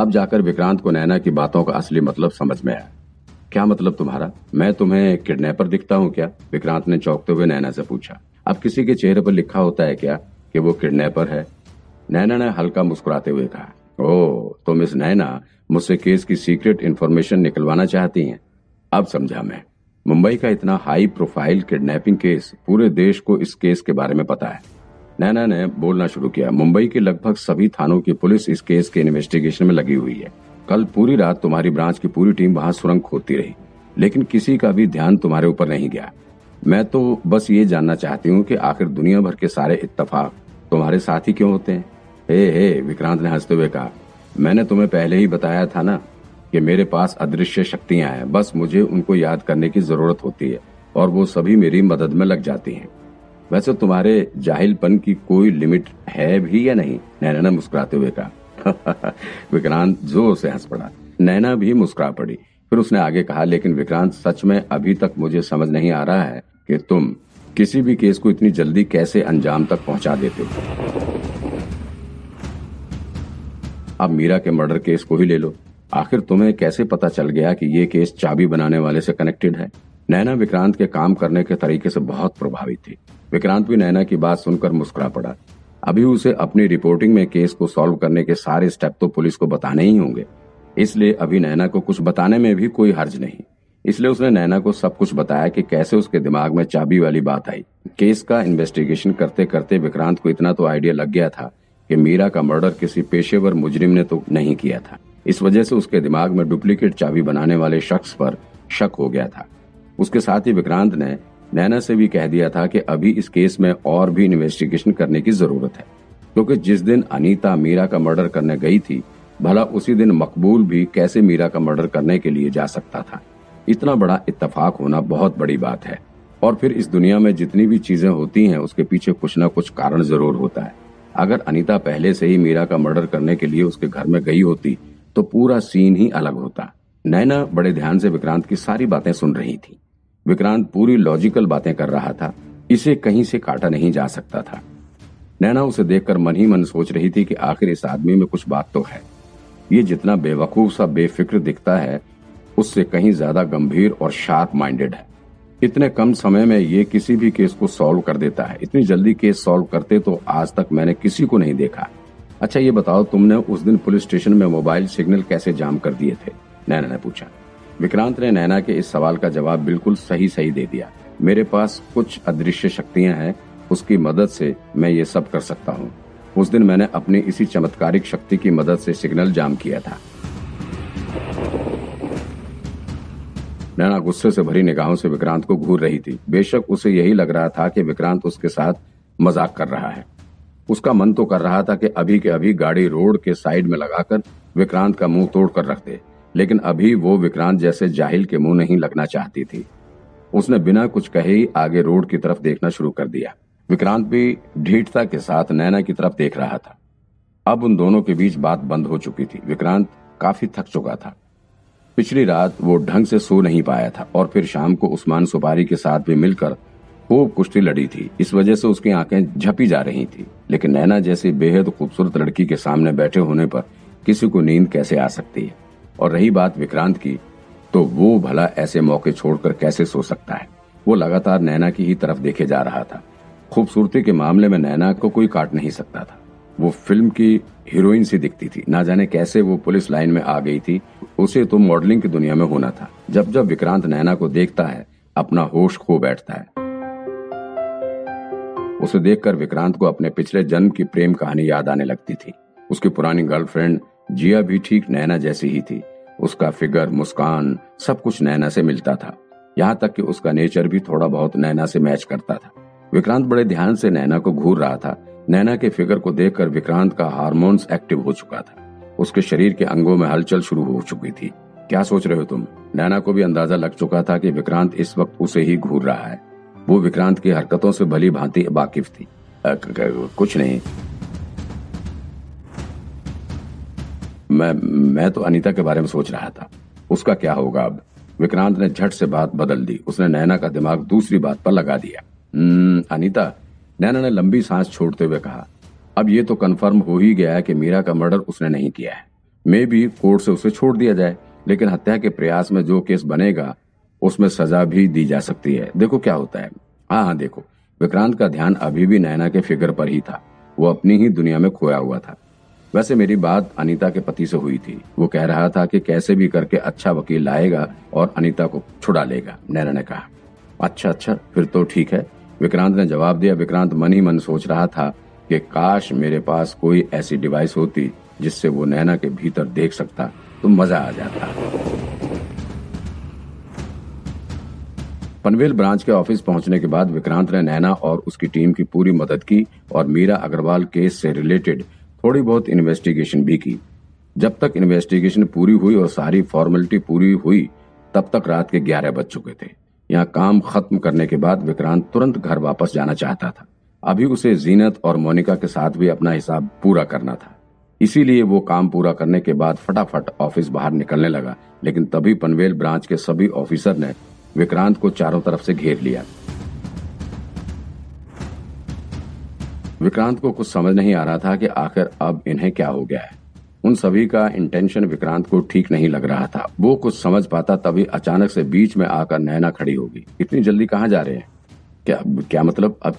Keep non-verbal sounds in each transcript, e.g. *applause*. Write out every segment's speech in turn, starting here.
अब जाकर विक्रांत को नैना की बातों का असली मतलब समझ में आया। क्या मतलब तुम्हारा? मैं तुम्हें किडनैपर दिखता हूँ क्या? विक्रांत ने चौंकते हुए नैना से पूछा। अब किसी के चेहरे पर लिखा होता है क्या कि वो किडनैपर है? नैना ने हल्का मुस्कुराते हुए कहा, ओ तो मिस नैना मुझसे केस की सीक्रेट इन्फॉर्मेशन निकलवाना चाहती हैं। अब समझा मैं। मुंबई का इतना हाई प्रोफ़ाइल किडनैपिंग केस पूरे देश को इस केस के बारे में पता है। नैना ने बोलना शुरू किया। मुंबई के लगभग सभी थानों की पुलिस इस केस के इन्वेस्टिगेशन में लगी हुई है। कल पूरी रात तुम्हारी ब्रांच की पूरी टीम वहाँ सुरंग खोदती रही, लेकिन किसी का भी ध्यान तुम्हारे ऊपर नहीं गया। मैं तो बस ये जानना चाहती हूँ कि आखिर दुनिया भर के सारे इत्तेफाक तुम्हारे साथ ही क्यों होते हैं? हे हे, विक्रांत ने हँसते हुए कहा, मैंने तुम्हें पहले ही बताया था ना कि मेरे पास अदृश्य शक्तियाँ हैं। बस मुझे उनको याद करने की ज़रूरत होती है और वो सभी मेरी मदद में लग जाती हैं। वैसे तुम्हारे जाहिलपन की कोई लिमिट है भी या नहीं? नैना ने मुस्कुराते हुए कहा, *laughs* विक्रांत ज़ोर से हंस पड़ा। नैना भी मुस्कुरा पड़ी। फिर उसने आगे कहा, लेकिन विक्रांत, सच में अभी तक मुझे समझ नहीं आ रहा है कि तुम किसी भी केस को इतनी जल्दी कैसे अंजाम तक पहुँचा देते हो। अब मीरा के मर्डर केस को ही ले लो। आखिर तुम्हें कैसे पता चल गया कि ये केस चाबी बनाने वाले से कनेक्टेड है? नैना विक्रांत के काम करने के तरीके से बहुत प्रभावित थी। विक्रांत भी नैना की बात सुनकर मुस्कुरा पड़ा। अभी उसे अपनी रिपोर्टिंग में केस को सॉल्व करने के सारे स्टेप तो पुलिस को बताने ही होंगे। इसलिए अभी नैना को कुछ बताने में भी कोई हर्ज नहीं। इसलिए उसने नैना को सब कुछ बताया कि कैसे उसके दिमाग में चाबी वाली बात आई। केस का इन्वेस्टिगेशन करते करते विक्रांत को इतना तो आइडिया लग गया था कि मीरा का मर्डर किसी पेशेवर मुजरिम ने तो नहीं किया था। इस वजह से उसके दिमाग में डुप्लीकेट चाबी बनाने वाले शख्स पर शक हो गया था। उसके साथ ही विक्रांत ने नैना से भी कह दिया था कि अभी इस केस में और भी इन्वेस्टिगेशन करने की ज़रूरत है, क्योंकि जिस दिन अनीता मीरा का मर्डर करने गई थी, भला उसी दिन मकबूल भी कैसे मीरा का मर्डर करने के लिए जा सकता था। इतना बड़ा इत्तेफाक होना बहुत बड़ी बात है, और फिर इस दुनिया में जितनी भी चीज़ें होती हैं, उसके पीछे कुछ न कुछ कारण ज़रूर होता है। अगर अनीता पहले से ही मीरा का मर्डर करने के लिए उसके घर में गई होती तो पूरा सीन ही अलग होता। नैना बड़े ध्यान से विक्रांत की सारी बातें सुन रही थी। विक्रांत पूरी लॉजिकल बातें कर रहा था। इसे कहीं से काटा नहीं जा सकता था। नैना उसे देखकर मन ही मन सोच रही थी कि आखिर इस आदमी में कुछ बात तो है। ये जितना बेवकूफ़ सा बेफिक्र दिखता है, उससे कहीं ज़्यादा गंभीर और शार्प माइंडेड है। इतने कम समय में ये किसी भी केस को सॉल्व कर देता है। इतनी जल्दी केस सॉल्व करते तो आज तक मैंने किसी को नहीं देखा। अच्छा ये बताओ, तुमने उस दिन पुलिस स्टेशन में मोबाइल सिग्नल कैसे जाम कर दिए थे? नैना ने पूछा। विक्रांत ने नैना के इस सवाल का जवाब बिल्कुल सही सही दे दिया। मेरे पास कुछ अदृश्य शक्तियाँ हैं, उसकी मदद से मैं ये सब कर सकता हूँ। उस दिन मैंने अपनी इसी चमत्कारिक शक्ति की मदद से सिग्नल जाम किया था। नैना गुस्से से भरी निगाहों से विक्रांत को घूर रही थी। बेशक उसे यही लग रहा था कि विक्रांत उसके साथ मज़ाक कर रहा है। उसका मन तो कर रहा था कि अभी के अभी गाड़ी रोड के साइड में लगाकर विक्रांत का मुँह तोड़ कर रख दे। लेकिन अभी वो विक्रांत जैसे जाहिल के मुँह नहीं लगना चाहती थी। उसने बिना कुछ कहे आगे रोड की तरफ़ देखना शुरू कर दिया। विक्रांत भी ढीठता के साथ नैना की तरफ़ देख रहा था। अब उन दोनों के बीच बात बंद हो चुकी थी। विक्रांत काफ़ी थक चुका था। पिछली रात वो ढंग से सो नहीं पाया था और फिर शाम को उस्मान सुपारी के साथ भी मिलकर खूब कुश्ती लड़ी थी। इस वजह से उसकी आँखें झपी जा रही थी। लेकिन नैना जैसी बेहद खूबसूरत लड़की के सामने बैठे होने पर किसी को नींद कैसे आ सकती है? और रही बात विक्रांत की तो वो भला ऐसे मौके छोड़कर कैसे सो सकता है? वो लगातार नैना की ही तरफ़ देखे जा रहा था। खूबसूरती के मामले में नैना को कोई काट नहीं सकता था। वो फ़िल्म की हीरोइन सी दिखती थी। ना जाने कैसे वो पुलिस लाइन में आ गई थी। उसे तो मॉडलिंग की दुनिया में होना था। जब जब विक्रांत नैना को देखता है, अपना होश खो बैठता है। उसे देखकर विक्रांत को अपने पिछले जन्म की प्रेम कहानी याद आने लगती थी। उसकी पुरानी गर्लफ्रेंड जिया भी ठीक नैना जैसी ही थी। उसका फिगर, मुस्कान, सब कुछ नैना से मिलता था। यहाँ तक कि उसका नेचर भी थोड़ा बहुत नैना से मैच करता था। विक्रांत बड़े ध्यान से नैना को घूर रहा था। नैना के फिगर को देखकर विक्रांत का हार्मोन्स एक्टिव हो चुका था। उसके शरीर के अंगों में हलचल शुरू हो चुकी थी। क्या सोच रहे हो तुम? नैना को भी अंदाज़ा लग चुका था कि विक्रांत इस वक्त उसे ही घूर रहा है। वो विक्रांत की हरकतों से भली भांति वाकिफ थी। कुछ नहीं। मैं मैं तो अनीता के बारे में सोच रहा था। उसका क्या होगा अब? विक्रांत ने झट से बात बदल दी। उसने नैना का दिमाग दूसरी बात पर लगा दिया। हम्म, अनीता नैना ने लंबी सांस छोड़ते हुए कहा अब ये तो कंफर्म हो ही गया है कि मीरा का मर्डर उसने नहीं किया है। मे भी कोर्ट से उसे छोड़ दिया जाए लेकिन हत्या के प्रयास में जो केस बनेगा उसमें सजा भी दी जा सकती है। देखो क्या होता है। हाँ हाँ देखो विक्रांत का ध्यान अभी भी नैना के फिगर पर ही था। वो अपनी ही दुनिया में खोया हुआ था। वैसे मेरी बात अनीता के पति से हुई थी। वो कह रहा था कि कैसे भी करके अच्छा वकील लाएगा और अनीता को छुड़ा लेगा, नैना ने कहा। अच्छा अच्छा फिर तो ठीक है। विक्रांत ने जवाब दिया। विक्रांत मन ही मन सोच रहा था कि काश मेरे पास कोई ऐसी डिवाइस होती जिससे वो नैना के भीतर देख सकता तो मज़ा आ जाता। पनवेल ब्रांच के ऑफ़िस पहुँचने के बाद विक्रांत ने नैना और उसकी टीम की पूरी मदद की और मीरा अग्रवाल केस से रिलेटेड थोड़ी बहुत इन्वेस्टिगेशन भी की। जब तक इन्वेस्टिगेशन पूरी हुई और सारी फॉर्मेलिटी पूरी हुई, तब तक रात के ग्यारह बज चुके थे। यहाँ काम खत्म करने के बाद विक्रांत तुरंत घर वापस जाना चाहता था। अभी उसे जीनत और मोनिका के साथ भी अपना हिसाब पूरा करना था। इसीलिए वो काम पूरा करने के बाद फटाफट ऑफ़िस बाहर निकलने लगा, लेकिन तभी पनवेल ब्रांच के सभी ऑफिसर ने विक्रांत को चारों तरफ़ से घेर लिया। विक्रांत को कुछ समझ नहीं आ रहा था कि आखिर अब इन्हें क्या हो गया है। उन सभी का इंटेंशन विक्रांत को ठीक नहीं लग रहा था। वो कुछ समझ पाता तभी अचानक से बीच में आकर नैना खड़ी होगी। इतनी जल्दी कहाँ जा रहे हैं? क्या क्या मतलब? अब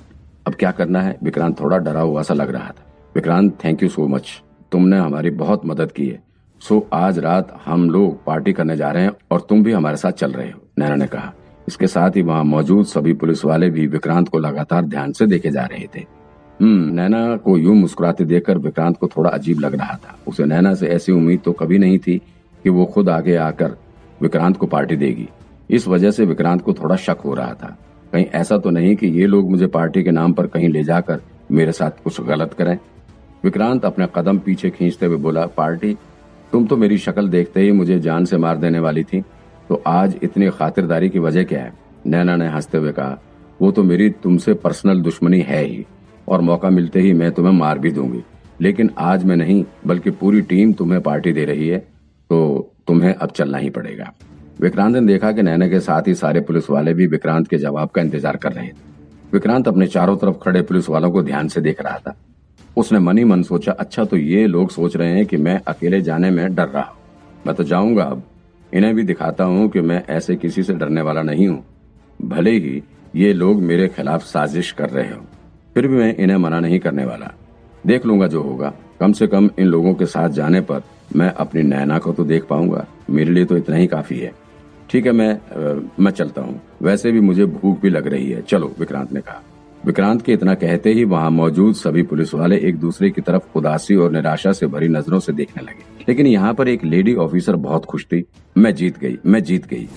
अब क्या करना है? विक्रांत थोड़ा डरा हुआ सा लग रहा था। Vikrant thank you so much तुमने हमारी बहुत मदद की है। सो आज रात हम लोग पार्टी करने जा रहे हैं और तुम भी हमारे साथ चल रहे हो, नैना ने कहा। इसके साथ ही वहाँ मौजूद सभी पुलिस वाले भी विक्रांत को लगातार ध्यान से देखे जा रहे थे। नैना को यूँ मुस्कुराते देखकर विक्रांत को थोड़ा अजीब लग रहा था। उसे नैना से ऐसी उम्मीद तो कभी नहीं थी कि वो खुद आगे आकर विक्रांत को पार्टी देगी। इस वजह से विक्रांत को थोड़ा शक हो रहा था। कहीं ऐसा तो नहीं कि ये लोग मुझे पार्टी के नाम पर कहीं ले जाकर मेरे साथ कुछ गलत करें। विक्रांत अपने कदम पीछे खींचते हुए बोला, पार्टी, तुम तो मेरी शक्ल देखते ही मुझे जान से मार देने वाली थी। तो आज इतनी खातिरदारी की वजह क्या है? नैना ने हँसते हुए कहा, वो तो मेरी तुमसे पर्सनल दुश्मनी है ही। और मौका मिलते ही मैं तुम्हें मार भी दूँगी। लेकिन आज मैं नहीं, बल्कि पूरी टीम तुम्हें पार्टी दे रही है तो तुम्हें अब चलना ही पड़ेगा। विक्रांत ने देखा कि नैना के साथ ही सारे पुलिस वाले भी विक्रांत के जवाब का इंतज़ार कर रहे थे। विक्रांत अपने चारों तरफ़ खड़े पुलिस वालों को ध्यान से देख रहा था। उसने मन ही मन सोचा अच्छा तो ये लोग सोच रहे हैं कि मैं अकेले जाने में डर रहा हूँ। मैं तो जाऊँगा अब। इन्हें भी दिखाता हूँ कि मैं ऐसे किसी से डरने वाला नहीं हूँ। भले ही ये लोग मेरे खिलाफ साजिश कर रहे हो। फिर भी मैं इन्हें मना नहीं करने वाला। देख लूँगा जो होगा। कम से कम इन लोगों के साथ जाने पर मैं अपनी नैना को तो देख पाऊँगा। मेरे लिए तो इतना ही काफ़ी है। ठीक है मैं आ, मैं चलता हूँ। वैसे भी मुझे भूख भी लग रही है। चलो विक्रांत ने कहा। विक्रांत के इतना कहते ही वहाँ मौजूद सभी पुलिस वाले एक दूसरे की तरफ़ उदासी और निराशा से भरी नज़रों से देखने लगे। लेकिन यहाँ पर एक लेडी ऑफिसर बहुत खुश थी। मैं जीत गई मैं जीत गई।